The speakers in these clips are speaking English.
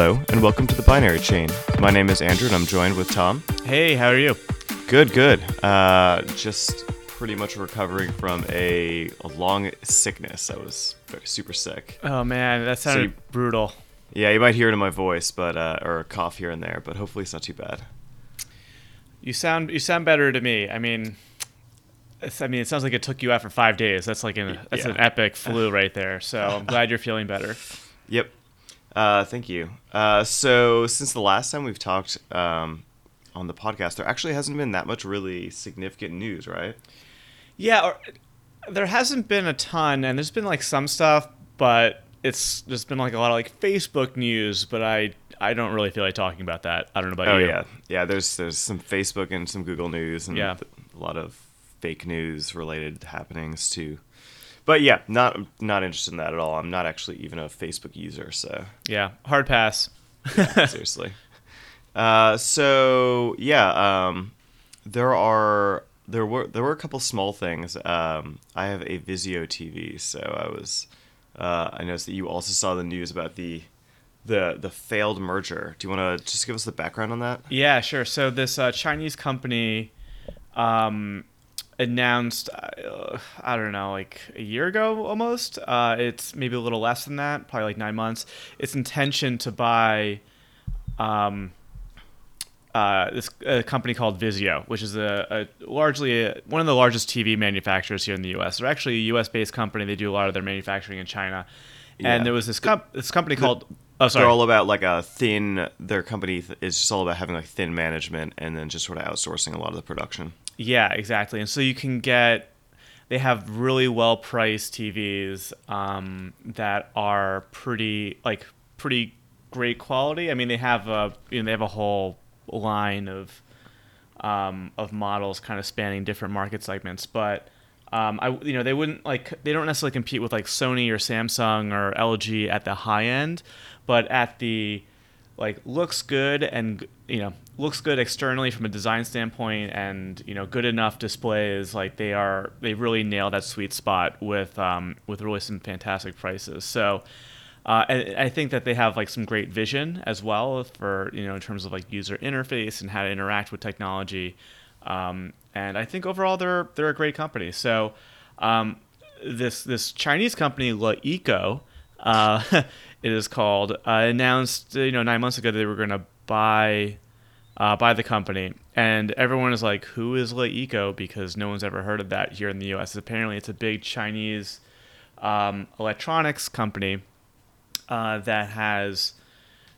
Hello, and welcome to the Binary Chain. My name is Andrew, and I'm joined with Tom. Hey, how are you? Good, good. Uh, just pretty much recovering from a, a long sickness. I was very, super sick. Oh man, that sounded you- brutal. Yeah, you might hear it in my voice, but uh, or a cough here and there, but hopefully it's not too bad. You sound you sound better to me. I mean, I mean, it sounds like it took you out for five days. That's like an that's Yeah. an epic flu right there. So I'm glad you're feeling better. Yep. Uh, thank you. Uh, so since the last time we've talked um, on the podcast, there actually hasn't been that much really significant news, right? Yeah, or, there hasn't been a ton, and there's been like some stuff, but it's there's been like a lot of like Facebook news, but I I don't really feel like talking about that. I don't know about Oh you. yeah, yeah. There's there's some Facebook and some Google news and Yeah. a lot of fake news related happenings too. But yeah, not not interested in that at all. I'm not actually even a Facebook user, so Yeah, hard pass. seriously. Uh, so yeah, um, there are there were there were a couple small things. Um, I have a Vizio TV, so I was uh, I noticed that you also saw the news about the the the failed merger. Do you want to just give us the background on that? Yeah, sure. So this uh, Chinese company um, announced, uh, I don't know, like a year ago almost. Uh, it's maybe a little less than that, probably like nine months. Its intention to buy um, uh, this a company called Vizio, which is a, a largely a, one of the largest TV manufacturers here in the U.S. They're actually a U.S. based company. They do a lot of their manufacturing in China. Yeah. And there was this comp- this company called oh sorry They're all about like a thin. Their company th- is just all about having like thin management and then just sort of outsourcing a lot of the production. Yeah, exactly. And so you can get, they have really well priced TVs um, that are pretty like pretty great quality. I mean, they have a you know they have a whole line of um, of models kind of spanning different market segments, but. Um, I you know they wouldn't like they don't necessarily compete with like Sony or Samsung or LG at the high end, but at the like looks good and you know looks good externally from a design standpoint and you know good enough displays like they are they really nail that sweet spot with um, with really some fantastic prices. So uh, and I think that they have like some great vision as well for you know in terms of like user interface and how to interact with technology. Um, and I think overall they're they're a great company. So um, this this Chinese company LeEco uh, it is called, uh, announced you know nine months ago they were going to buy uh, buy the company, and everyone is like, "Who is LeEco?" Because no one's ever heard of that here in the U.S. Apparently, it's a big Chinese um, electronics company uh, that has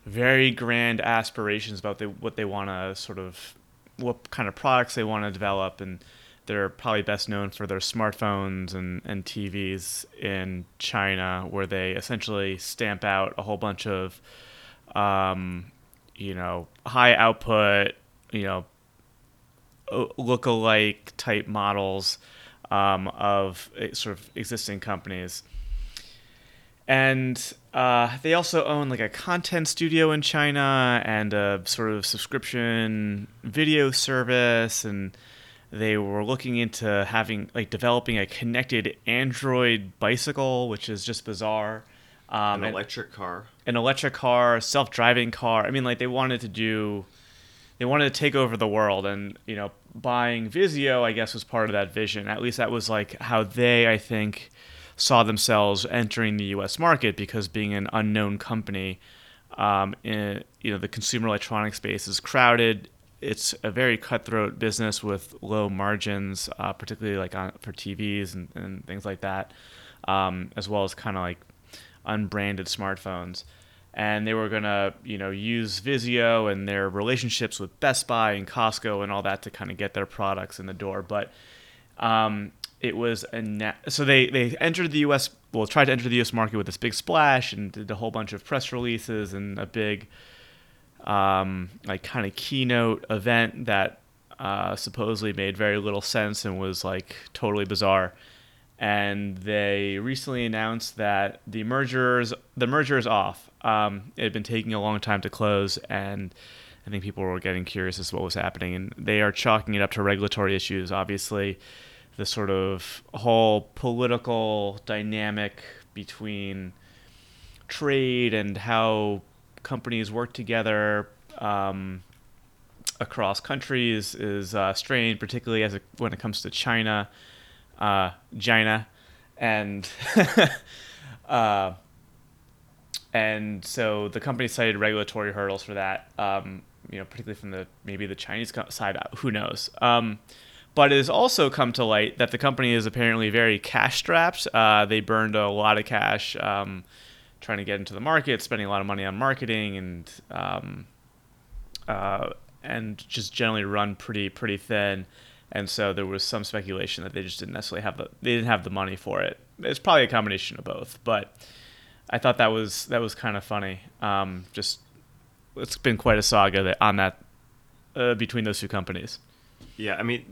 very grand aspirations about the, what they want to sort of what kind of products they want to develop and they're probably best known for their smartphones and, and TVs in China, where they essentially stamp out a whole bunch of, um, you know, high output, you know, look-alike type models um, of uh, sort of existing companies. And uh, they also own like a content studio in China and a sort of subscription video service and they were looking into having like developing a connected Android bicycle, which is just bizarre. Um, An and- electric car. an electric car, self-driving car. I mean, like they wanted to do, they wanted to take over the world, and you know, buying Vizio, I guess, was part of that vision. At least that was like how they, I think, saw themselves entering the U.S. market because being an unknown company, um, in you know, the consumer electronics space is crowded. It's a very cutthroat business with low margins, uh, particularly like on, for TVs and, and things like that, um, as well as kind of like unbranded smartphones. And they were gonna, you know, use Vizio and their relationships with Best Buy and Costco and all that to kind of get their products in the door. But um, it was a na- so they they entered the U.S. well tried to enter the U.S. market with this big splash and did a whole bunch of press releases and a big um, like kind of keynote event that uh, supposedly made very little sense and was like totally bizarre. And they recently announced that the mergers the merger is off. Um, it had been taking a long time to close, and I think people were getting curious as to what was happening. And they are chalking it up to regulatory issues. Obviously, the sort of whole political dynamic between trade and how companies work together um, across countries is uh, strained, particularly as it, when it comes to China, uh, China, and uh, and so the company cited regulatory hurdles for that. Um, you know, particularly from the maybe the Chinese side. Who knows? Um, but it has also come to light that the company is apparently very cash strapped. Uh, they burned a lot of cash um, trying to get into the market, spending a lot of money on marketing, and um, uh, and just generally run pretty pretty thin. And so there was some speculation that they just didn't necessarily have the they didn't have the money for it. It's probably a combination of both, but I thought that was that was kind of funny. Um, just it's been quite a saga that, on that uh, between those two companies. Yeah, I mean,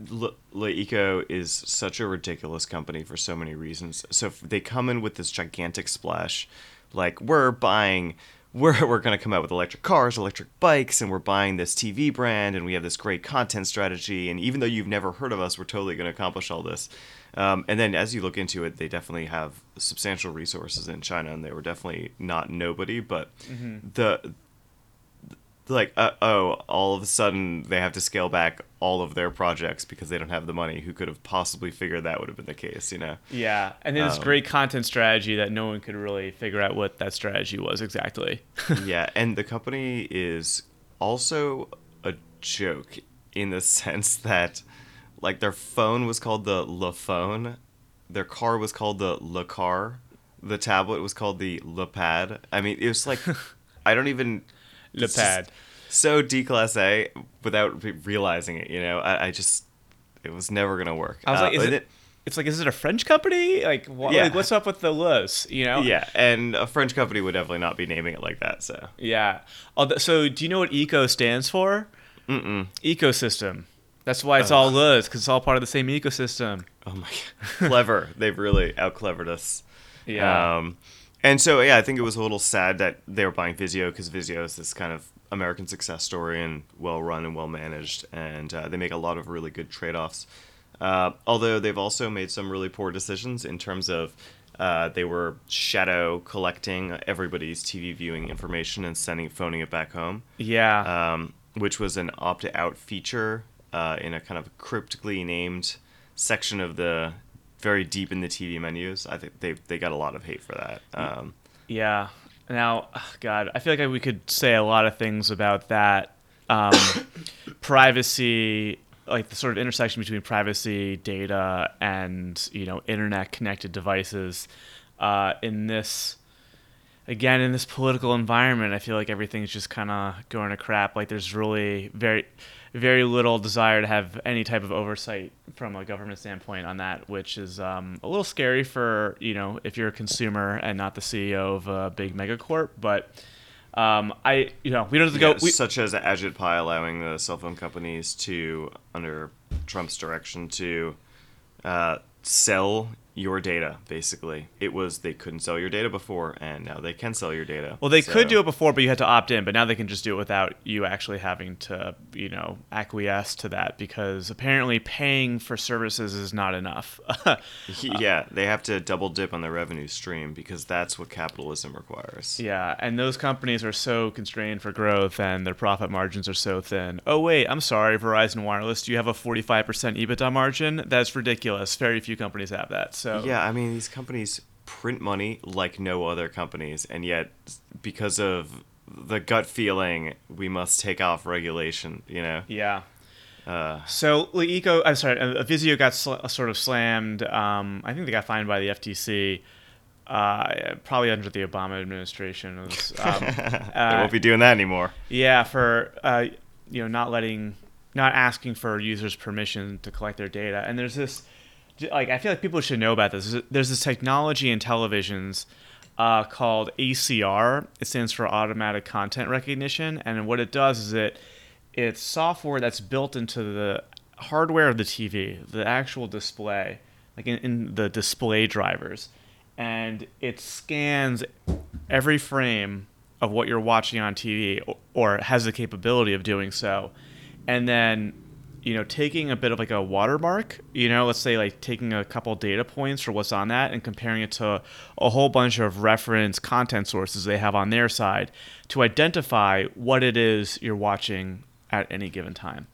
LeEco is such a ridiculous company for so many reasons. So they come in with this gigantic splash, like we're buying, we're we're gonna come out with electric cars, electric bikes, and we're buying this TV brand, and we have this great content strategy. And even though you've never heard of us, we're totally gonna accomplish all this. Um, and then as you look into it, they definitely have substantial resources in China, and they were definitely not nobody. But mm-hmm. the like uh, oh all of a sudden they have to scale back all of their projects because they don't have the money. Who could have possibly figured that would have been the case you know? Yeah and then this um, great content strategy that no one could really figure out what that strategy was exactly. Yeah and the company is also a joke in the sense that like their phone was called the la phone their car was called the la car the tablet was called the la pad. I mean it was like i don't even Le pad. So declasse without realizing it, you know. I, I just it was never gonna work. I was uh, like, is it, it, It's like, is it a French company? Like, what, yeah. like what's up with the Luz? You know? Yeah, and a French company would definitely not be naming it like that. So yeah. So do you know what eco stands for? Mm-mm. Ecosystem. That's why it's all Luz because it's all part of the same ecosystem. Oh my, god. clever! They've really out clevered us. Yeah. Um, and so yeah, I think it was a little sad that they were buying Vizio because Vizio is this kind of American success story and well run and well managed, and uh, they make a lot of really good trade offs. Uh, although they've also made some really poor decisions in terms of uh, they were shadow collecting everybody's TV viewing information and sending phoning it back home. Yeah. Um, which was an opt out feature uh, in a kind of cryptically named section of the very deep in the TV menus. I think they they got a lot of hate for that. Um, yeah. Now, God, I feel like we could say a lot of things about that. Um, privacy, like the sort of intersection between privacy, data, and you know, internet connected devices. Uh, in this, again, in this political environment, I feel like everything's just kind of going to crap. Like there's really very very little desire to have any type of oversight from a government standpoint on that, which is um, a little scary for you know if you're a consumer and not the CEO of a big megacorp. But um, I you know we don't have to yeah, go we, such as Ajit Pai allowing the cell phone companies to under Trump's direction to uh, sell your data basically. It was they couldn't sell your data before and now they can sell your data. Well they so. could do it before but you had to opt in but now they can just do it without you actually having to you know acquiesce to that because apparently paying for services is not enough. Uh, yeah they have to double dip on their revenue stream because that's what capitalism requires. Yeah and those companies are so constrained for growth and their profit margins are so thin. Oh wait i'm sorry verizon wireless do you have a 45% ebitda margin? That's ridiculous. Very few companies have that so yeah, I mean these companies print money like no other companies, and yet because of the gut feeling, we must take off regulation. You know. Yeah. Uh, so Eco, I'm sorry, uh, Vizio got sl- sort of slammed. Um, I think they got fined by the FTC. Uh, probably under the Obama administration. Was, um, they won't be doing that anymore. Yeah, for uh, you know not letting, not asking for users' permission to collect their data. And there's this like I feel like people should know about this. There's this technology in televisions uh, called ACR. It stands for Automatic Content Recognition, and what it does is it it's software that's built into the hardware of the TV, the actual display, like in, in the display drivers, and it scans every frame of what you're watching on TV, or, or has the capability of doing so, and then you know, taking a bit of like a watermark, you know, let's say like taking a couple data points for what's on that and comparing it to a whole bunch of reference content sources they have on their side to identify what it is you're watching at any given time.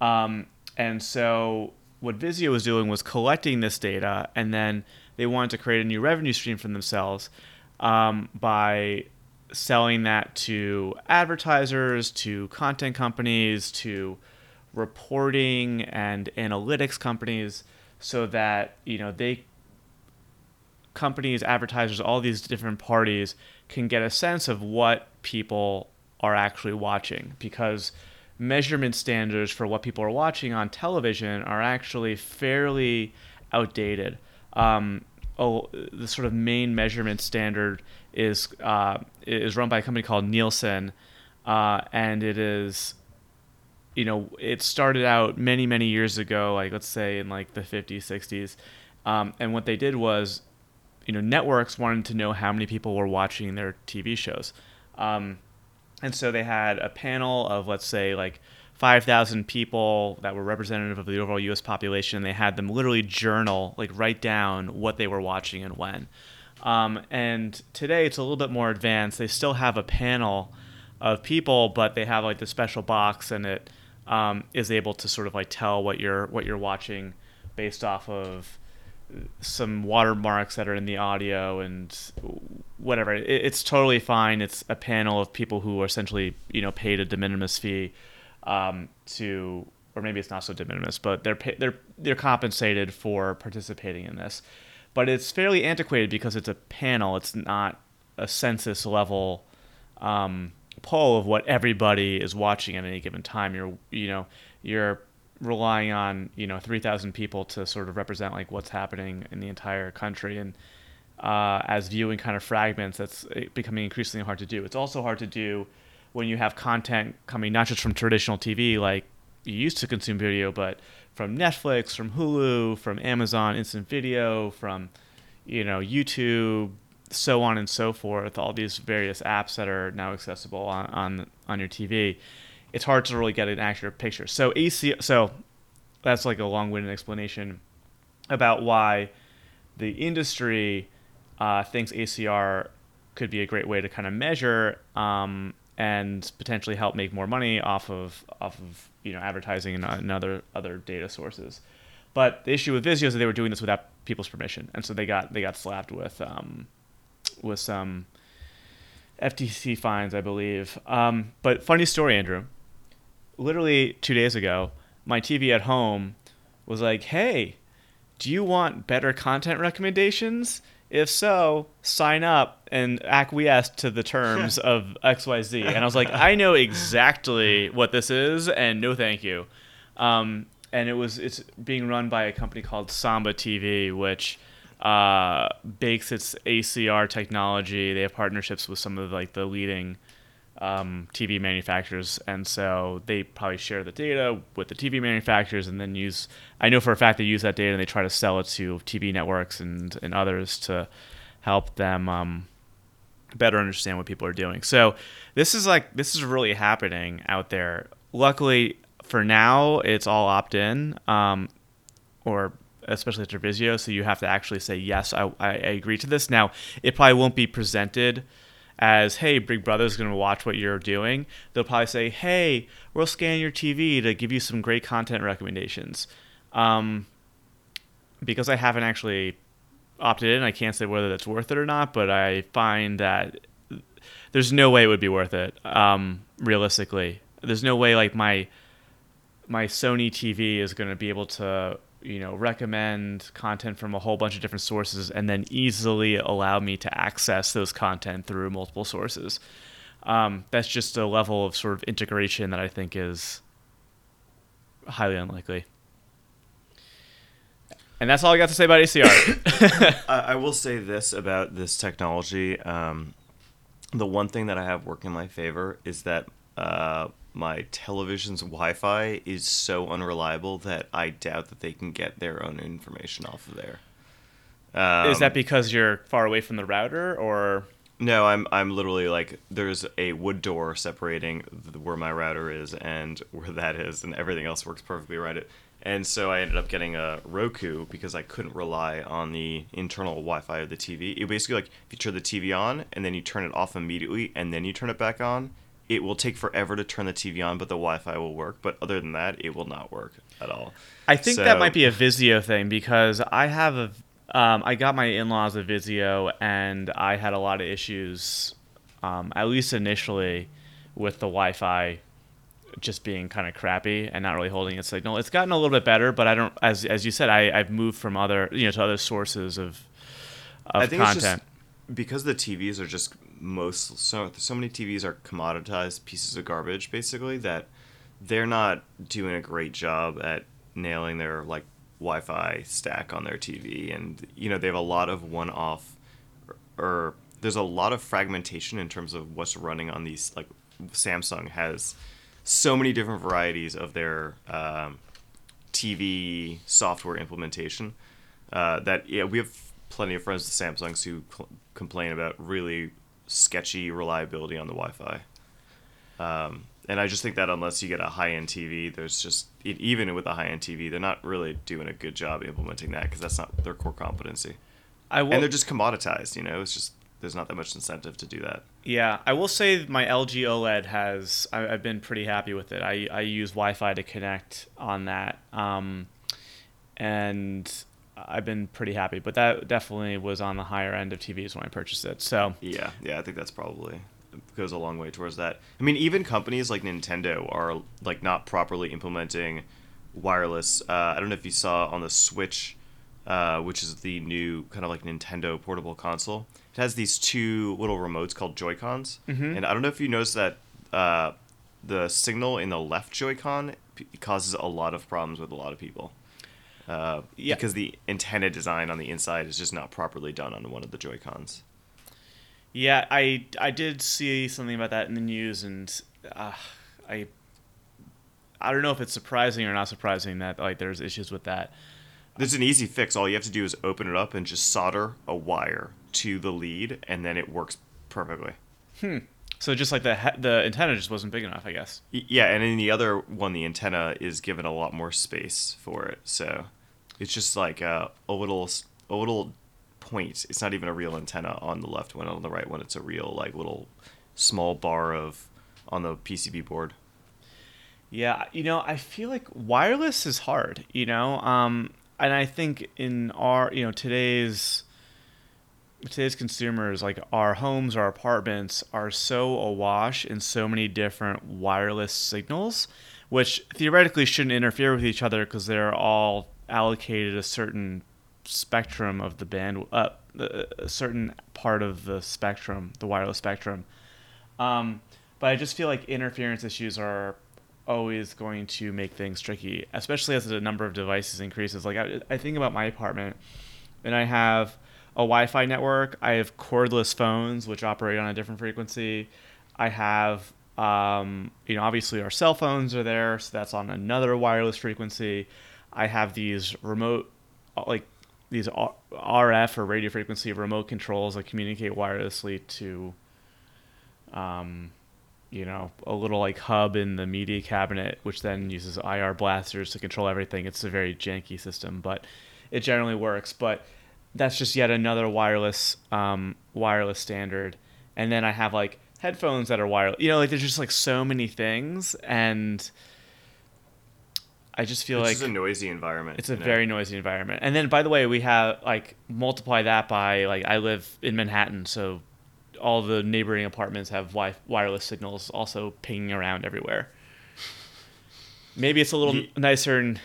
Um, and so what Vizio was doing was collecting this data and then they wanted to create a new revenue stream for themselves um, by selling that to advertisers, to content companies, to reporting and analytics companies so that you know they companies advertisers all these different parties can get a sense of what people are actually watching because measurement standards for what people are watching on television are actually fairly outdated. Um, oh, the sort of main measurement standard is uh, is run by a company called Nielsen, uh, and it is, you know, it started out many many years ago, like let's say in like the 50s, 60s, um, and what they did was, you know, networks wanted to know how many people were watching their TV shows, um, and so they had a panel of let's say like 5,000 people that were representative of the overall US population. They had them literally journal, like write down what they were watching and when. Um, and today it's a little bit more advanced. They still have a panel of people, but they have like the special box and it um, is able to sort of like tell what you're what you're watching based off of some watermarks that are in the audio and whatever. It, it's totally fine. It's a panel of people who are essentially you know paid a de minimis fee um, to, or maybe it's not so de minimis, but they're they're they're compensated for participating in this. But it's fairly antiquated because it's a panel. It's not a census level um, poll of what everybody is watching at any given time. You're you know you're relying on you know 3,000 people to sort of represent like what's happening in the entire country and uh, as viewing kind of fragments that's becoming increasingly hard to do. It's also hard to do when you have content coming not just from traditional TV like you used to consume video, but from Netflix, from Hulu, from Amazon Instant Video, from you know YouTube, so on and so forth. All these various apps that are now accessible on on, on your TV. It's hard to really get an accurate picture. So AC, so that's like a long-winded explanation about why the industry uh, thinks ACR could be a great way to kind of measure um, and potentially help make more money off of off of you know advertising and, and other other data sources. But the issue with Vizio is that they were doing this without people's permission, and so they got they got slapped with um, with some FTC fines, I believe. Um, but funny story, Andrew. Literally two days ago, my TV at home was like, "Hey, do you want better content recommendations?" If so, sign up and acquiesce to the terms of XYZ. And I was like, I know exactly what this is, and no thank you. Um, and it was it's being run by a company called Samba TV, which uh, bakes its ACR technology. They have partnerships with some of like the leading um, TV manufacturers, and so they probably share the data with the TV manufacturers, and then use. I know for a fact they use that data and they try to sell it to TV networks and and others to help them um, better understand what people are doing. So this is like this is really happening out there. Luckily for now, it's all opt in, um, or especially at Vizio, so you have to actually say yes, I, I agree to this. Now it probably won't be presented as hey big brother's going to watch what you're doing. They'll probably say hey we'll scan your tv to give you some great content recommendations. Um, because i haven't actually opted in i can't say whether that's worth it or not but i find that there's no way it would be worth it um, realistically. There's no way like my my sony tv is going to be able to you know recommend content from a whole bunch of different sources and then easily allow me to access those content through multiple sources. Um, that's just a level of sort of integration that i think is highly unlikely. And that's all i got to say about acr I, I will say this about this technology. Um, the one thing that i have working in my favor is that uh, my television's Wi-Fi is so unreliable that I doubt that they can get their own information off of there. Um, is that because you're far away from the router, or No, I'm I'm literally like there's a wood door separating the, where my router is and where that is, and everything else works perfectly right. it. And so I ended up getting a Roku because I couldn't rely on the internal Wi-Fi of the TV. It basically like if you turn the TV on and then you turn it off immediately and then you turn it back on, it will take forever to turn the TV on, but the Wi-Fi will work. But other than that, it will not work at all. I think So- that might be a Vizio thing because I have a um, I got my in-laws a Vizio and I had a lot of issues um, at least initially with the Wi-Fi just being kind of crappy and not really holding its signal. It's gotten a little bit better, but I don't as as you said I I've moved from other you know to other sources of of I think it's content. just because the TVs are just most so so many TVs are commoditized pieces of garbage basically that they're not doing a great job at nailing their like Wi-Fi stack on their TV and you know they have a lot of one-off or, or there's a lot of fragmentation in terms of what's running on these like Samsung has so many different varieties of their um, TV software implementation uh, that yeah we have plenty of friends with Samsungs who cl- complain about really sketchy reliability on the Wi-Fi. Um, and I just think that unless you get a high-end TV, there's just it, even with a high-end TV, they're not really doing a good job implementing that because that's not their core competency. I will, and they're just commoditized. You know, it's just there's not that much incentive to do that. Yeah, I will say my LG OLED has. I, I've been pretty happy with it. I, I use Wi-Fi to connect on that, um, and I've been pretty happy. But that definitely was on the higher end of TVs when I purchased it. So Yeah, yeah, I think that's probably goes a long way towards that. I mean, even companies like Nintendo are like not properly implementing wireless. Uh, I don't know if you saw on the Switch, uh, which is the new kind of like Nintendo portable console. It has these two little remotes called Joy Cons, Mhm. and I don't know if you noticed that uh, the signal in the left Joy-Con p- causes a lot of problems with a lot of people. Uh, Yeah. Because the antenna design on the inside is just not properly done on one of the Joy Cons. yeah, I I did see something about that in the news, and uh, I I don't know if it's surprising or not surprising that like there's issues with that. There's an easy fix. All you have to do is open it up and just solder a wire to the lead, and then it works perfectly. Hmm. So just like the the antenna just wasn't big enough, I guess. Yeah, and in the other one, the antenna is given a lot more space for it, so it's just like a, a little a little point. It's not even a real antenna on the left one. On the right one, it's a real like little small bar of on the PCB board. Yeah, you know, I feel like wireless is hard, you know, um, and I think in our, you know, today's today's consumers, like our homes, our apartments, are so awash in so many different wireless signals, which theoretically shouldn't interfere with each other because they're all allocated a certain spectrum of the band, uh, a certain part of the spectrum, the wireless spectrum. Um, but I just feel like interference issues are always going to make things tricky, especially as the number of devices increases. Like I, I think about my apartment, and I have a Wi-Fi network. I have cordless phones, which operate on a different frequency. I have, um, you know, obviously our cell phones are there, so that's on another wireless frequency. I have these remote, uh, like these RF or radio frequency remote controls that communicate wirelessly to um, you know, a little like hub in the media cabinet, which then uses IR blasters to control everything. It's a very janky system, but it generally works. But that's just yet another wireless um, wireless standard. And then I have like headphones that are wireless. You know, like there's just like so many things, and I just feel It's like it's a noisy environment. it's a know? very noisy environment. And then, by the way, we have like multiply that by like I live in Manhattan, so all the neighboring apartments have wi- wireless signals also pinging around everywhere. Maybe it's a little nicer and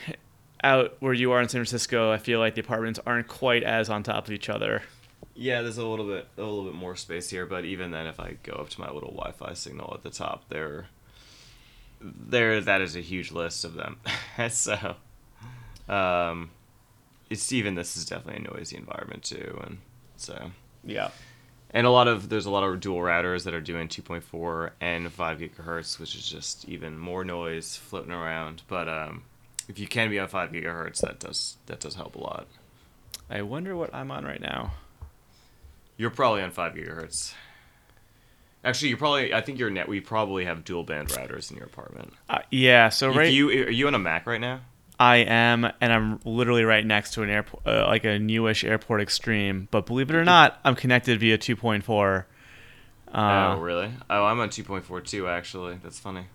out where you are in San Francisco. I feel like the apartments aren't quite as on top of each other. Yeah, there's a little bit a little bit more space here, but even then, if I go up to my little Wi-Fi signal at the top, there, there that is a huge list of them. so, um, it's even this is definitely a noisy environment too, and so Yeah. and a lot of there's a lot of dual routers that are doing 2.4 and 5 gigahertz, which is just even more noise floating around. But um, if you can be on 5 gigahertz, that does that does help a lot. I wonder what I'm on right now. You're probably on 5 gigahertz. Actually, you probably. I think your net. We probably have dual band routers in your apartment. Uh, yeah. So If right, you are you on a Mac right now? I am, and I'm literally right next to an airport, uh, like a newish Airport Extreme. But believe it or not, I'm connected via 2.4. Uh, oh, really? Oh, I'm on 2.42 actually. That's funny.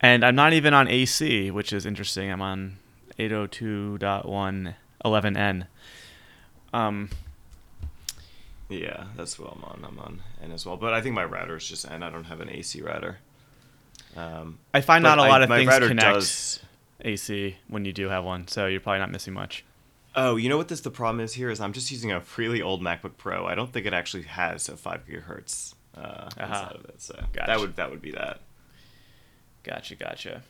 And I'm not even on AC, which is interesting. I'm on 802.1 11N. Um, Yeah, that's what I'm on. I'm on N as well, but I think my router is just N. I don't have an AC router. Um, I find not a lot of my things connect does- AC when you do have one, so you're probably not missing much. Oh, you know what this the problem is here is I'm just using a really old MacBook Pro. I don't think it actually has a five gigahertz uh, Aha. inside of it. So Gotcha. that would that would be that. Gotcha, gotcha.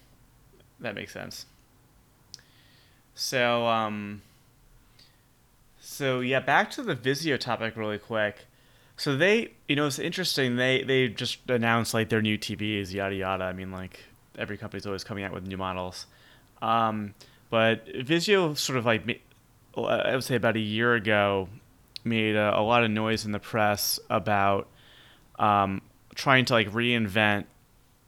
That makes sense. So, um, so yeah, back to the Vizio topic really quick. So they, you know, it's interesting. They they just announced like their new TVs, yada yada. I mean, like every company's always coming out with new models. Um, but Vizio sort of like, I would say about a year ago, made a, a lot of noise in the press about um, trying to like reinvent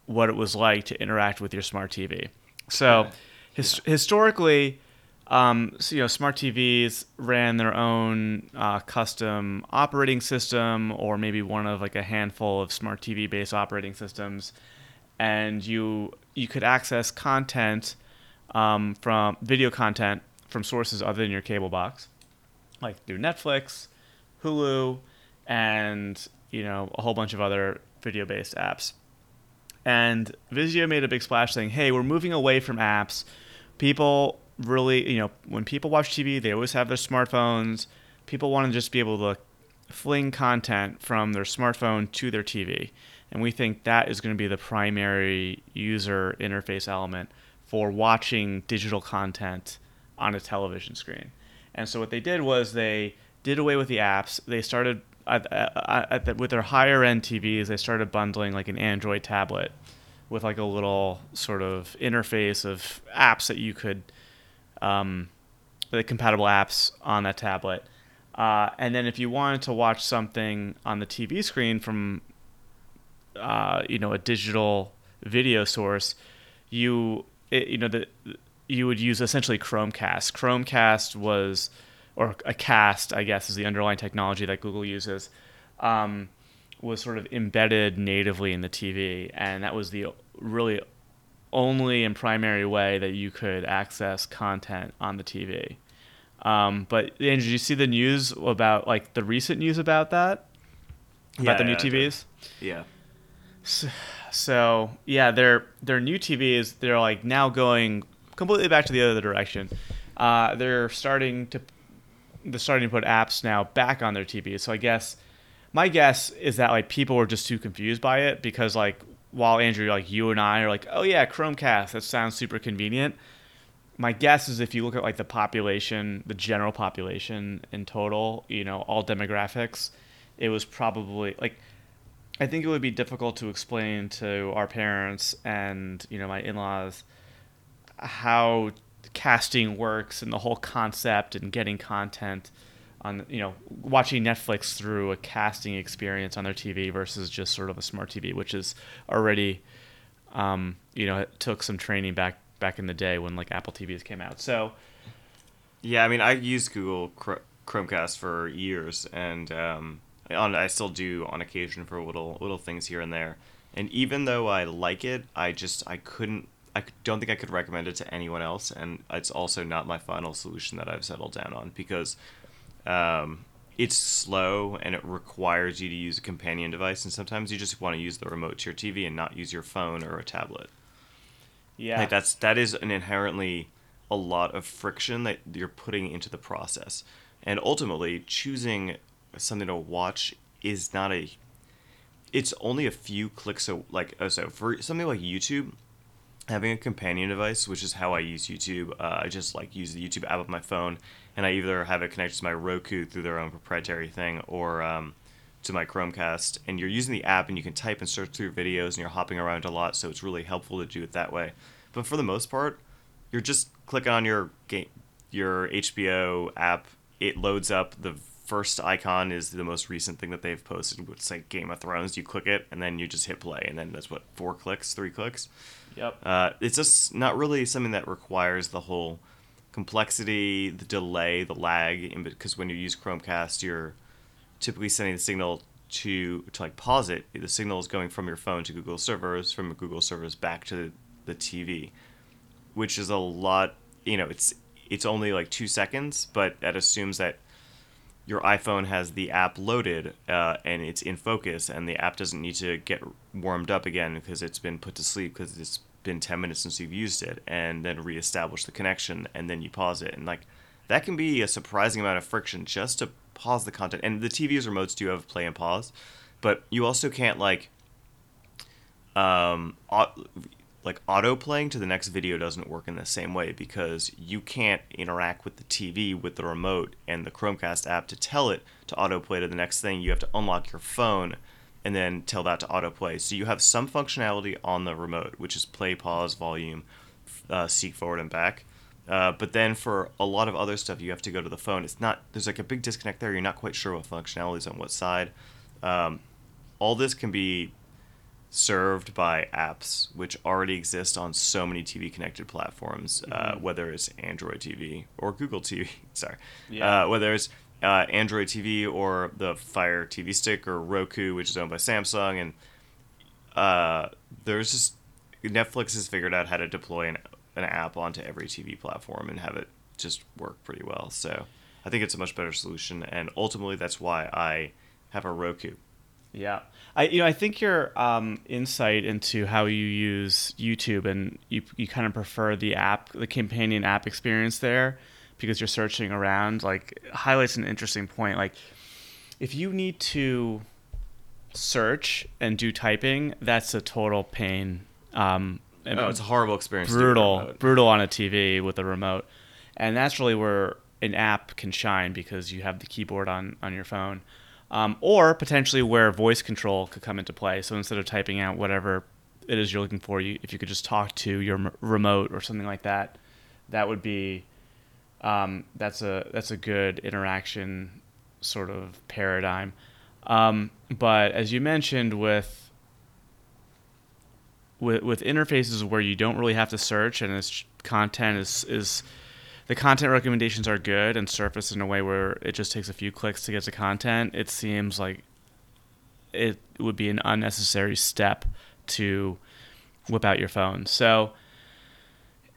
what it was like to interact with your smart TV. So, his- historically, um, so, you know, smart TVs ran their own uh, custom operating system, or maybe one of like a handful of smart TV based operating systems, and you you could access content um, from video content from sources other than your cable box, like through Netflix, Hulu, and you know a whole bunch of other video based apps. And Vizio made a big splash saying, "Hey, we're moving away from apps. People really, you know, when people watch TV, they always have their smartphones. People want to just be able to fling content from their smartphone to their TV. And we think that is going to be the primary user interface element for watching digital content on a television screen. And so what they did was they did away with the apps. They started at, at, at the, with their higher end TVs. They started bundling like an Android tablet with like a little sort of interface of apps that you could, um, the compatible apps on that tablet. Uh, and then if you wanted to watch something on the TV screen from, uh, you know, a digital video source, you it, you know the you would use essentially Chromecast. Chromecast was, or a cast, I guess, is the underlying technology that Google uses. Um, was sort of embedded natively in the TV, and that was the really only and primary way that you could access content on the TV. Um, but Andrew, did you see the news about like the recent news about that? About Yeah, the new yeah. TVs? Yeah. So, so yeah, their their new TVs they're like now going completely back to the other direction. Uh, they're starting to they're starting to put apps now back on their TVs. So I guess my guess is that like people were just too confused by it because like while Andrew like you and I are like oh yeah Chromecast that sounds super convenient. My guess is if you look at like the population, the general population in total, you know, all demographics, it was probably like I think it would be difficult to explain to our parents and you know my in-laws how casting works and the whole concept and getting content on you know watching Netflix through a casting experience on their TV versus just sort of a smart TV, which is already um, you know it took some training back back in the day when like Apple TVs came out. So Yeah, I mean, I used Google Chr- Chromecast for years, and um, I still do on occasion for little little things here and there. And even though I like it, I just I couldn't. I don't think I could recommend it to anyone else, and it's also not my final solution that I've settled down on because um, it's slow and it requires you to use a companion device, and sometimes you just want to use the remote to your TV and not use your phone or a tablet. yeah, Like that's that is an inherently a lot of friction that you're putting into the process. And ultimately, choosing something to watch is not a it's only a few clicks so like oh, so for something like YouTube having a companion device, which is how I use YouTube, uh, I just like use the YouTube app on my phone, and I either have it connected to my Roku through their own proprietary thing, or um, to my Chromecast. And you're using the app, and you can type and search through videos, and you're hopping around a lot, so it's really helpful to do it that way. But for the most part, you're just clicking on your game, your HBO app. It loads up the first icon is the most recent thing that they've posted. It's like Game of Thrones. You click it, and then you just hit play, and then that's what four clicks, three clicks. Yep. Uh, it's just not really something that requires the whole complexity, the delay, the lag, because when you use Chromecast, you're typically sending the signal to to like pause it. The signal is going from your phone to Google servers, from Google servers back to the TV, which is a lot. You know, it's it's only like two seconds, but that assumes that your iPhone has the app loaded uh, and it's in focus, and the app doesn't need to get warmed up again because it's been put to sleep because it's been 10 minutes since you've used it, and then reestablish the connection, and then you pause it. And like that can be a surprising amount of friction just to pause the content. And the TV's remotes do have play and pause, but you also can't like um, like auto playing to the next video doesn't work in the same way because you can't interact with the TV with the remote and the Chromecast app to tell it to autoplay to the next thing. You have to unlock your phone and then tell that to autoplay. So you have some functionality on the remote, which is play, pause, volume, uh, seek forward and back. Uh, but then for a lot of other stuff, you have to go to the phone. It's not there's like a big disconnect there. You're not quite sure what functionality is on what side. Um, all this can be served by apps which already exist on so many TV connected platforms, uh, mm-hmm. uh, whether it's Android TV or Google TV. Sorry, yeah. uh, whether it's uh, Android TV or the Fire TV Stick or Roku, which is owned by Samsung, and uh, there's just Netflix has figured out how to deploy an, an app onto every TV platform and have it just work pretty well. So I think it's a much better solution, and ultimately that's why I have a Roku. Yeah, I you know I think your um, insight into how you use YouTube and you you kind of prefer the app, the companion app experience there, because you're searching around, like highlights an interesting point. Like if you need to search and do typing, that's a total pain. Um, oh, it's a horrible experience. Brutal, brutal on a TV with a remote, and that's really where an app can shine because you have the keyboard on on your phone um, or potentially where voice control could come into play. So instead of typing out whatever it is you're looking for, you if you could just talk to your remote or something like that, that would be um, that's a that's a good interaction sort of paradigm. Um, but as you mentioned with with with interfaces where you don't really have to search and its content is is the content recommendations are good and surface in a way where it just takes a few clicks to get to content, it seems like it would be an unnecessary step to whip out your phone. So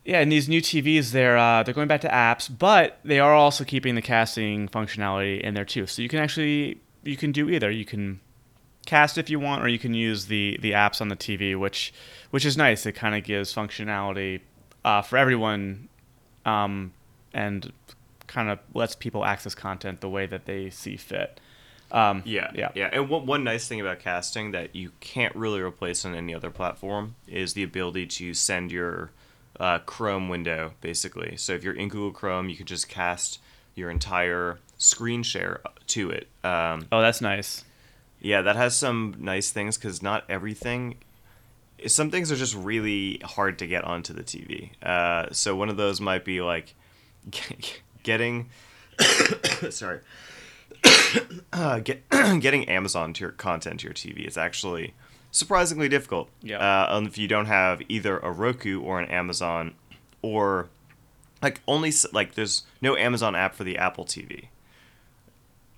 yeah, and these new TVs, they're uh, they're going back to apps, but they are also keeping the casting functionality in there too. So you can actually you can do either. You can cast if you want, or you can use the the apps on the TV, which which is nice. It kind of gives functionality uh, for everyone um, and kind of lets people access content the way that they see fit. Um, yeah, yeah, yeah. And one, one nice thing about casting that you can't really replace on any other platform is the ability to send your uh, Chrome window, basically. So if you're in Google Chrome, you can just cast your entire screen share to it. Um, oh, that's nice. Yeah, that has some nice things because not everything. Some things are just really hard to get onto the TV. Uh, so one of those might be like getting sorry uh, get, getting Amazon to your content to your TV is actually surprisingly difficult. Yeah. Uh, if you don't have either a Roku or an Amazon, or like only like there's no Amazon app for the Apple TV,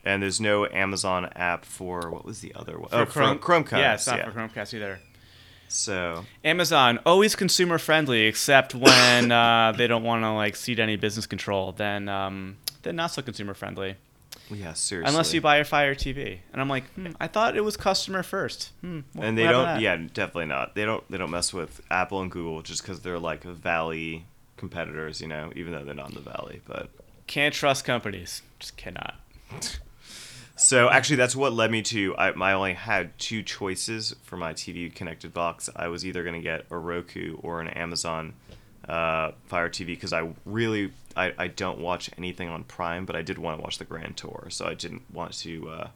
and there's no Amazon app for what was the other one? For oh, Chrome, Chromecast. Yeah, it's not yeah. for Chromecast either. So Amazon always consumer friendly, except when uh, they don't want to like cede any business control. Then um, then not so consumer friendly. Yeah, seriously. Unless you buy a Fire TV, and I'm like, hmm, I thought it was customer first. Hmm, and they don't. Yeah, definitely not. They don't. They don't mess with Apple and Google just because they're like Valley competitors. You know, even though they're not in the Valley, but can't trust companies. Just cannot. So actually, that's what led me to. I, I only had two choices for my TV connected box. I was either going to get a Roku or an Amazon uh, Fire TV because I really I, I don't watch anything on Prime, but I did want to watch the Grand Tour, so I didn't want to uh,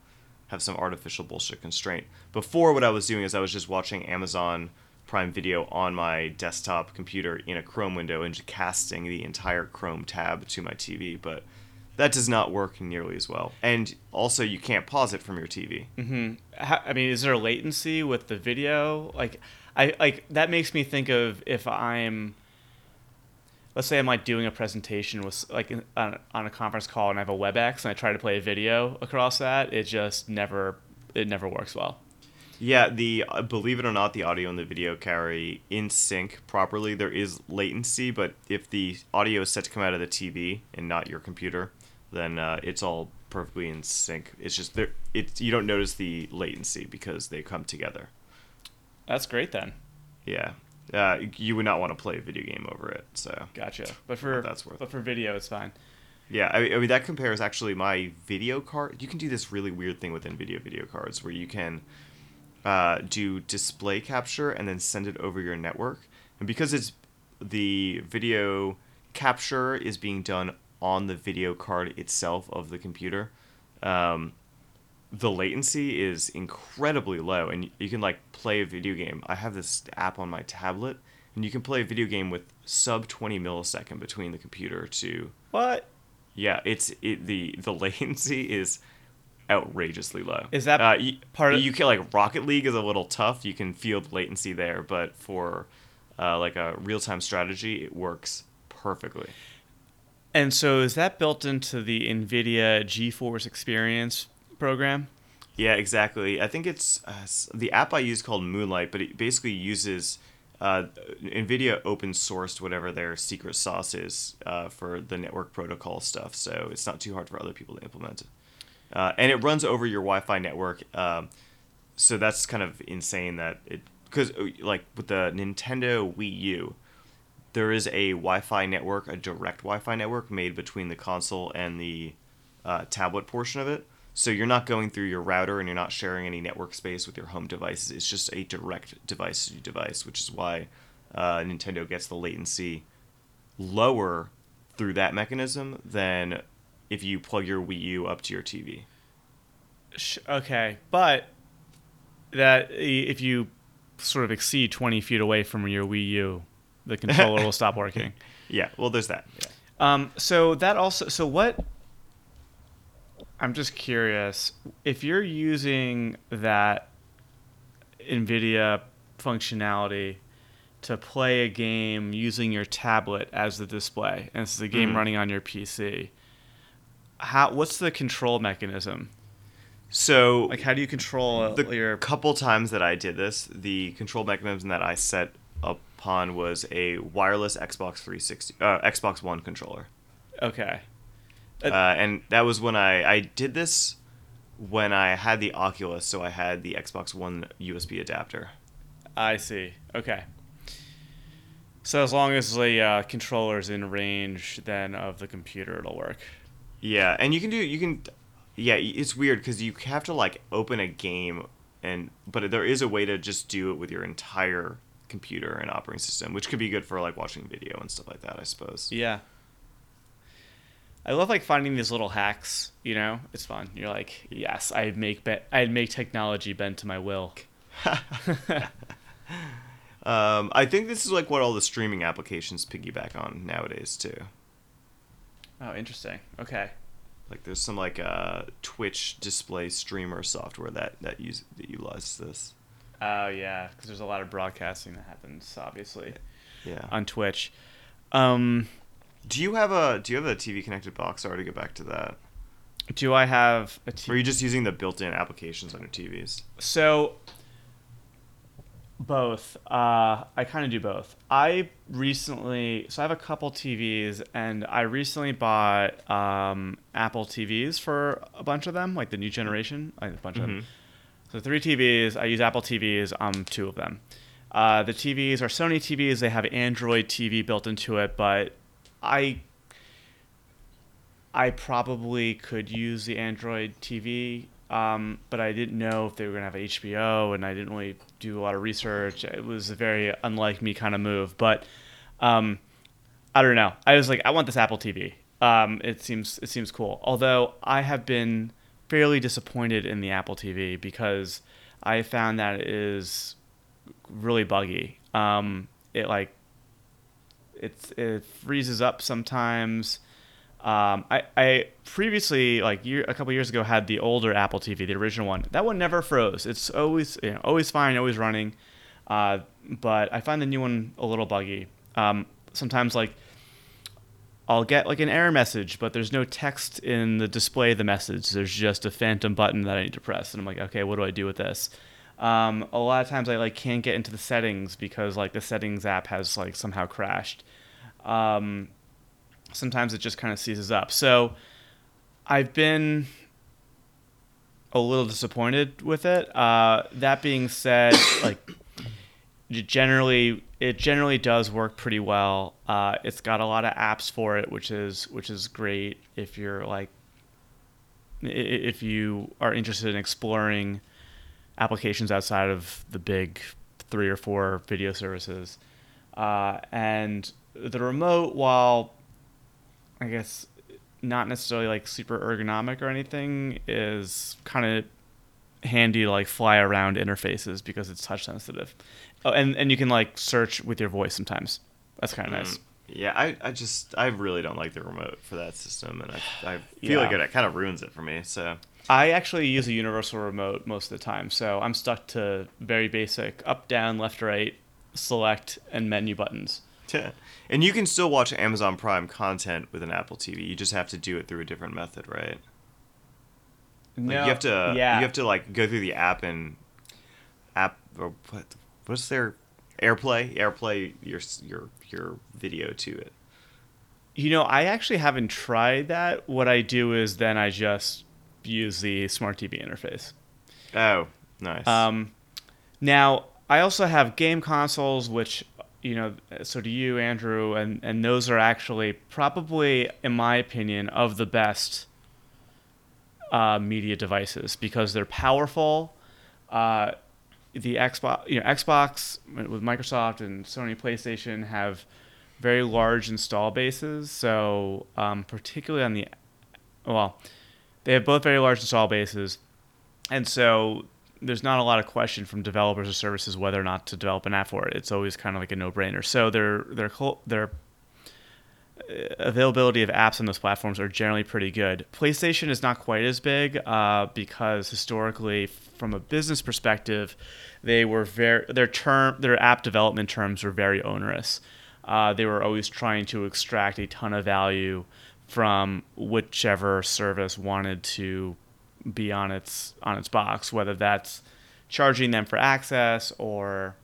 have some artificial bullshit constraint. Before, what I was doing is I was just watching Amazon Prime Video on my desktop computer in a Chrome window and just casting the entire Chrome tab to my TV, but that does not work nearly as well. And also, you can't pause it from your TV. Mm-hmm. I mean, is there latency with the video? Like, I like that makes me think of if I'm, let's say I'm like doing a presentation with like on, on a conference call and I have a WebEx and I try to play a video across that, it just never it never works well. Yeah, the uh, believe it or not, the audio and the video carry in sync properly. There is latency, but if the audio is set to come out of the TV and not your computer, then uh, it's all perfectly in sync. It's just there. It's you don't notice the latency because they come together. That's great then. Yeah, uh, you would not want to play a video game over it. So gotcha. But for that's worth. But for video, it's fine. Yeah, I mean, I mean that compares actually my video card. You can do this really weird thing with NVIDIA video cards where you can uh, do display capture and then send it over your network. And because it's the video capture is being done on the video card itself of the computer, um, the latency is incredibly low, and you can like play a video game. I have this app on my tablet, and you can play a video game with sub twenty millisecond between the computer to what? Yeah, it's it, the the latency is outrageously low. Is that uh, you, part of you can like Rocket League is a little tough. You can feel the latency there, but for uh, like a real time strategy, it works perfectly. And so, is that built into the NVIDIA GeForce Experience program? Yeah, exactly. I think it's uh, the app I use called Moonlight, but it basically uses uh, NVIDIA open sourced whatever their secret sauce is uh, for the network protocol stuff, so it's not too hard for other people to implement. Uh, and it runs over your Wi-Fi network, um, so that's kind of insane that it because uh, like with the Nintendo Wii U, there is a Wi-Fi network, a direct Wi-Fi network made between the console and the uh, tablet portion of it. So you're not going through your router and you're not sharing any network space with your home devices. It's just a direct device to device, which is why uh, Nintendo gets the latency lower through that mechanism than if you plug your Wii U up to your TV. Okay, but that if you sort of exceed 20 feet away from your Wii U, the controller will stop working. Yeah, well, there's that. Yeah. Um, so that also, so what? I'm just curious if you're using that NVIDIA functionality to play a game using your tablet as the display, and this is a game mm-hmm. running on your PC. How? What's the control mechanism? So, like, how do you control the your? Couple times that I did this, the control mechanism that I set upon was a wireless Xbox 360, uh, Xbox One controller. Okay. Uh, and that was when I I did this when I had the Oculus, so I had the Xbox One USB adapter. I see. Okay. So as long as the uh, controller's in range, then of the computer, it'll work. Yeah, and you can do you can, yeah, it's weird because you have to like open a game, and but there is a way to just do it with your entire computer and operating system, which could be good for like watching video and stuff like that, I suppose. Yeah. I love like finding these little hacks. You know, it's fun. You're like, yes, I make be- I make technology bend to my will. um, I think this is like what all the streaming applications piggyback on nowadays too. Oh, interesting. Okay. Like there's some like uh, Twitch display streamer software that that use that utilizes this. Oh yeah, because there's a lot of broadcasting that happens, obviously. Yeah. On Twitch. Um, do you have a Do you have a TV connected box? Sorry to get back to that. Do I have a TV? Or are you just using the built-in applications on your TVs? So both. Uh, I kind of do both. I recently, so I have a couple TVs, and I recently bought um, Apple TVs for a bunch of them, like the new generation, like a bunch mm-hmm. of them. So three TVs. I use Apple TVs on two of them. Uh, the TVs are Sony TVs. They have Android TV built into it, but I I probably could use the Android TV um, but I didn't know if they were to have HBO, and I didn't really do a lot of research. It was a very unlike me kind of move. But um, I don't know. I was like, I want this Apple TV. Um, it seems it seems cool. Although I have been fairly disappointed in the Apple TV because I found that it is really buggy. Um, it like it it freezes up sometimes. Um, I, I previously like year, a couple years ago had the older Apple TV, the original one. That one never froze. It's always you know, always fine, always running. Uh, but I find the new one a little buggy. Um, sometimes like I'll get like an error message, but there's no text in the display of the message. There's just a phantom button that I need to press, and I'm like, okay, what do I do with this? Um, a lot of times I like can't get into the settings because like the settings app has like somehow crashed. Um, sometimes it just kind of seizes up. So I've been a little disappointed with it. Uh, that being said, like generally it generally does work pretty well. Uh, it's got a lot of apps for it, which is which is great if you're like if you are interested in exploring applications outside of the big three or four video services. Uh, and the remote, while I guess not necessarily like super ergonomic or anything, is kind of handy to like fly around interfaces because it's touch sensitive. Oh, and and you can like search with your voice sometimes. That's kind of mm. nice. Yeah, I, I just I really don't like the remote for that system, and I, I feel yeah. like it, it kind of ruins it for me. So I actually use a universal remote most of the time, so I'm stuck to very basic up, down, left, right, select, and menu buttons. Yeah. And you can still watch Amazon Prime content with an Apple TV. You just have to do it through a different method, right? No, like you have to yeah. you have to like go through the app and app or what what's their AirPlay AirPlay your your your video to it. You know, I actually haven't tried that. What I do is then I just use the smart TV interface. Oh, nice. Um, now I also have game consoles, which you know, so do you, Andrew, and and those are actually probably, in my opinion, of the best uh, media devices because they're powerful. Uh, the Xbox, you know, Xbox with Microsoft and Sony PlayStation have very large install bases. So um, particularly on the, well, they have both very large install bases, and so there's not a lot of question from developers or services whether or not to develop an app for it. It's always kind of like a no-brainer. So their their uh, availability of apps on those platforms are generally pretty good. PlayStation is not quite as big uh, because historically, from a business perspective, they were very their term their app development terms were very onerous. Uh, they were always trying to extract a ton of value from whichever service wanted to be on its on its box, whether that's charging them for access or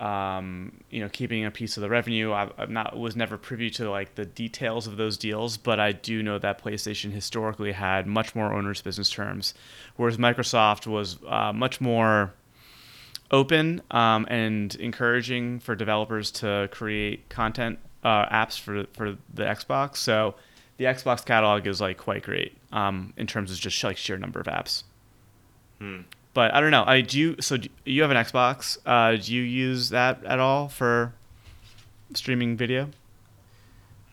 um, you know keeping a piece of the revenue. I, am not was never privy to like the details of those deals, but I do know that PlayStation historically had much more owners' business terms, whereas Microsoft was uh, much more open um, and encouraging for developers to create content uh, apps for for the Xbox. So the Xbox catalog is like quite great um, in terms of just like sheer number of apps. Hmm. But I don't know. I do. You, so do you have an Xbox? Uh, do you use that at all for streaming video?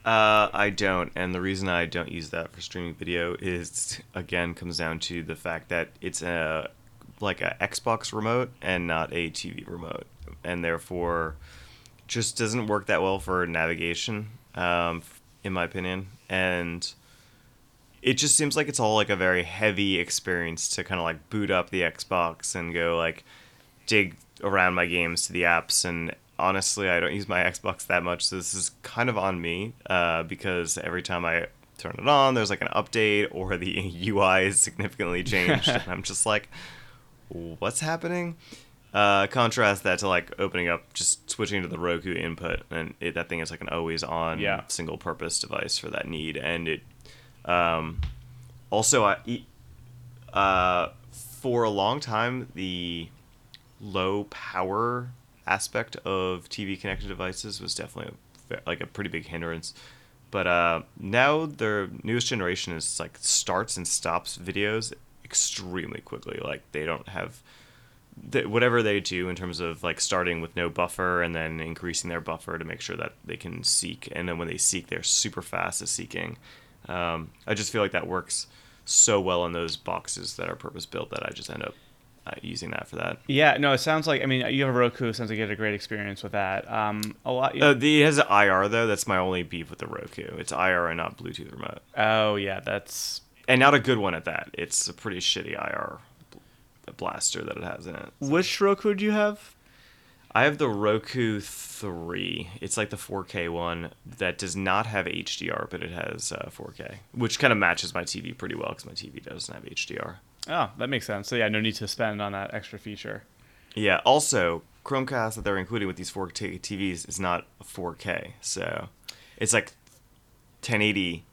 Uh, I don't, and the reason I don't use that for streaming video is again comes down to the fact that it's a like a Xbox remote and not a TV remote, and therefore just doesn't work that well for navigation, um, in my opinion. And it just seems like it's all like a very heavy experience to kind of like boot up the Xbox and go like dig around my games to the apps. And honestly, I don't use my Xbox that much, so this is kind of on me uh, because every time I turn it on, there's like an update or the UI is significantly changed, and I'm just like, what's happening? Uh, contrast that to like opening up, just switching to the Roku input, and it, that thing is like an always on yeah. single purpose device for that need. And it um, also, I, uh, for a long time, the low power aspect of TV connected devices was definitely a, like a pretty big hindrance. But uh, now their newest generation is like starts and stops videos extremely quickly. Like they don't have whatever they do in terms of like starting with no buffer and then increasing their buffer to make sure that they can seek and then when they seek they're super fast at seeking um, i just feel like that works so well in those boxes that are purpose built that i just end up uh, using that for that. Yeah, no, it sounds like I mean you have a Roku. It sounds like you had a great experience with that. Um, a lot. Uh, the, it has an IR though. That's my only beef with the Roku. It's IR and not Bluetooth remote, oh yeah, that's and not a good one at that. It's a pretty shitty IR blaster that it has in it. which Roku do you have? I have the Roku 3. It's like the 4K one that does not have HDR, but it has uh, 4K, which kind of matches my TV pretty well because my TV doesn't have HDR. Oh, that makes sense. So yeah, no need to spend on that extra feature. Yeah. Also, Chromecast that they're including with these 4K TVs is not 4K, so it's like 1080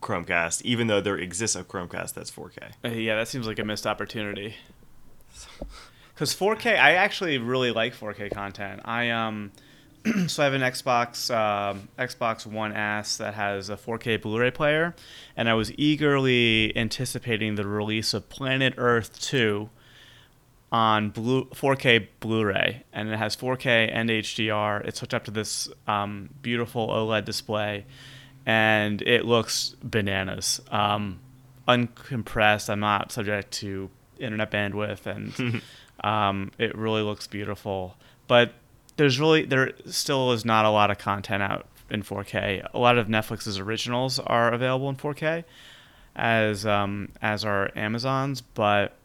Chromecast, even though there exists a Chromecast that's 4K. Uh, yeah, that seems like a missed opportunity. Because 4K, I actually really like 4K content. I um, so I have an Xbox um, Xbox One S that has a 4K Blu-ray player, and I was eagerly anticipating the release of Planet Earth 2 on blue 4K Blu-ray, and it has 4K and HDR. It's hooked up to this um, beautiful OLED display, and it looks bananas. Um, uncompressed. I'm not subject to internet bandwidth, and um, it really looks beautiful. But there's really there still is not a lot of content out in 4K. A lot of Netflix's originals are available in 4K, as um, as are Amazon's, but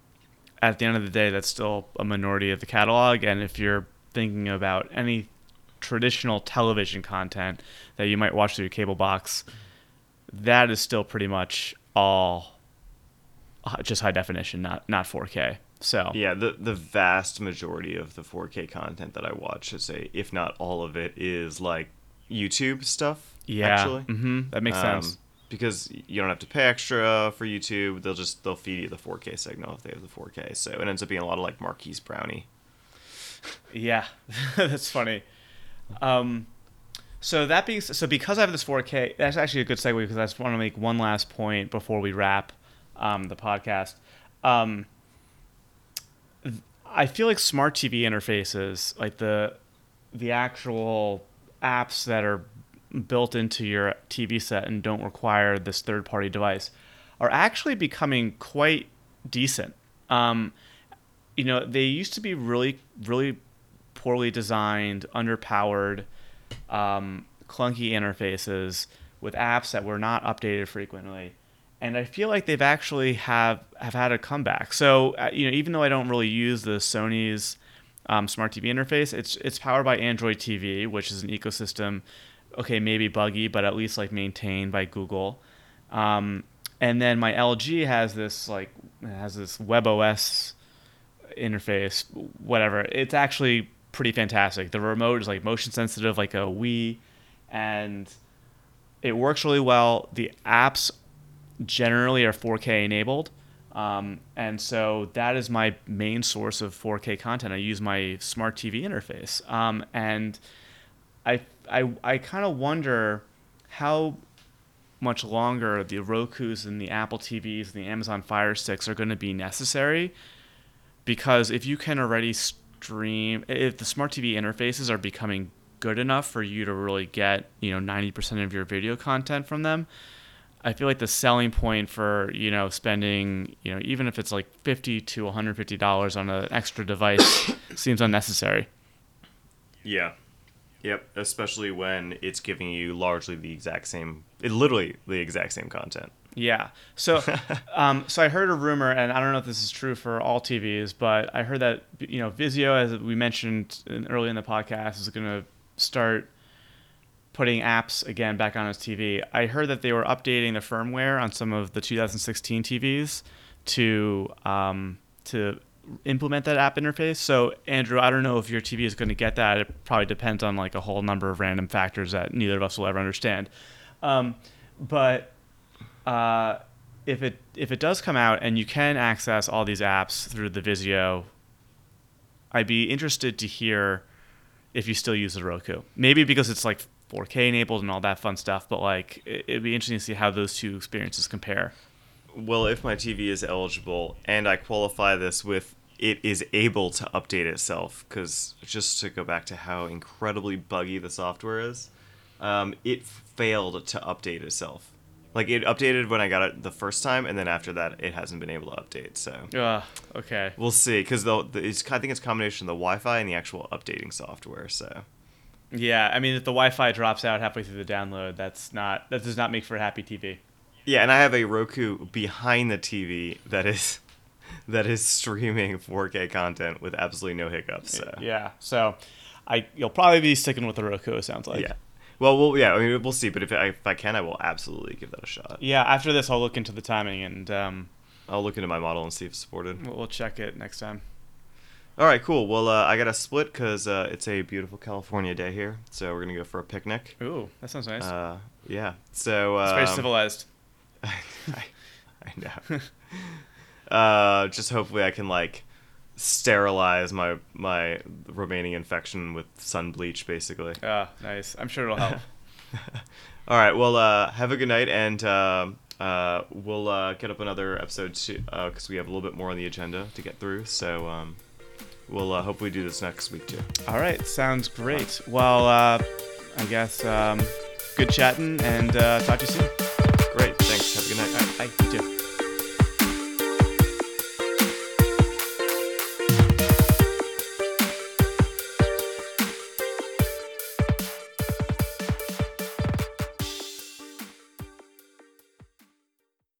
at the end of the day, that's still a minority of the catalog. And if you're thinking about any traditional television content that you might watch through your cable box, that is still pretty much all uh, just high definition, not not 4K. So Yeah, the the vast majority of the 4K content that I watch, should say, if not all of it, is like YouTube stuff. yeah, actually, hmm that makes Um, sense. because you don't have to pay extra for YouTube. They'll just they'll feed you the 4K signal if they have the 4K. So it ends up being a lot of like Marques Brownlee. Yeah, that's funny. Um, so that being so, because I have this 4K, that's actually a good segue because I just want to make one last point before we wrap um, the podcast. Um, I feel like smart TV interfaces, like the the actual apps that are built into your TV set and don't require this third party device, are actually becoming quite decent. Um, you know, they used to be really, really poorly designed, underpowered, um, clunky interfaces with apps that were not updated frequently. And I feel like they've actually have have had a comeback. So uh, you know, even though I don't really use the Sony's um, smart TV interface, it's it's powered by Android TV, which is an ecosystem. Okay, maybe buggy, but at least like maintained by Google. Um, and then my LG has this like has this WebOS interface, whatever. It's actually pretty fantastic. The remote is like motion sensitive, like a Wii, and it works really well. The apps generally are 4K enabled. Um, and so that is my main source of 4K content. I use my smart TV interface. Um, and I, I, I kind of wonder how much longer the Roku's and the Apple TVs and the Amazon Fire Sticks are going to be necessary. Because if you can already stream, if the smart TV interfaces are becoming good enough for you to really get, you know, 90% of your video content from them, I feel like the selling point for, you know, spending, you know, even if it's like 50 to $150 on an extra device seems unnecessary. Yeah. Yep. Especially when it's giving you largely the exact same, it, literally the exact same content. Yeah. So, um, so I heard a rumor, and I don't know if this is true for all TVs, but I heard that you know Vizio, as we mentioned in, early in the podcast, is going to start putting apps again back on his TV. I heard that they were updating the firmware on some of the 2016 TVs to um, to implement that app interface. So, Andrew, I don't know if your TV is going to get that. It probably depends on like a whole number of random factors that neither of us will ever understand. Um, but uh, if it if it does come out and you can access all these apps through the Vizio, I'd be interested to hear if you still use the Roku. Maybe because it's like 4K enabled and all that fun stuff, but like it- it'd be interesting to see how those two experiences compare. Well, if my TV is eligible and I qualify this with it is able to update itself, because just to go back to how incredibly buggy the software is, um, it failed to update itself Like it updated when I got it the first time, and then after that, it hasn't been able to update. So Ugh, okay. we'll see. Because the, the it's, I think it's a combination of the Wi-Fi and the actual updating software. So Yeah, I mean, if the Wi-Fi drops out halfway through the download, that's not that does not make for a happy TV. yeah, and I have a Roku behind the TV that is that is streaming 4K content with absolutely no hiccups. So Yeah, so I you'll probably be sticking with the Roku. It sounds like. yeah. Well, we'll yeah. I mean, we'll see. But if I, if I can, I will absolutely give that a shot. Yeah. After this, I'll look into the timing and um, I'll look into my model and see if it's supported. we'll we'll check it next time. All right, cool. Well, uh, I got to split because uh, it's a beautiful California day here, so we're gonna go for a picnic. Ooh, that sounds nice. Uh, yeah. So it's um, very civilized. I, I know. uh, just hopefully I can like sterilize my my remaining infection with sun bleach, basically. Ah, nice. I'm sure it'll help. All right. Well, uh, have a good night, and um uh, we'll uh, get up another episode too, because we have a little bit more on the agenda to get through. So um, we'll uh, hopefully do this next week too. All right, sounds great. Well, uh, I guess um, good chatting, and uh, talk to you soon. Great. Thanks. Have a good night. Right, bye. You too.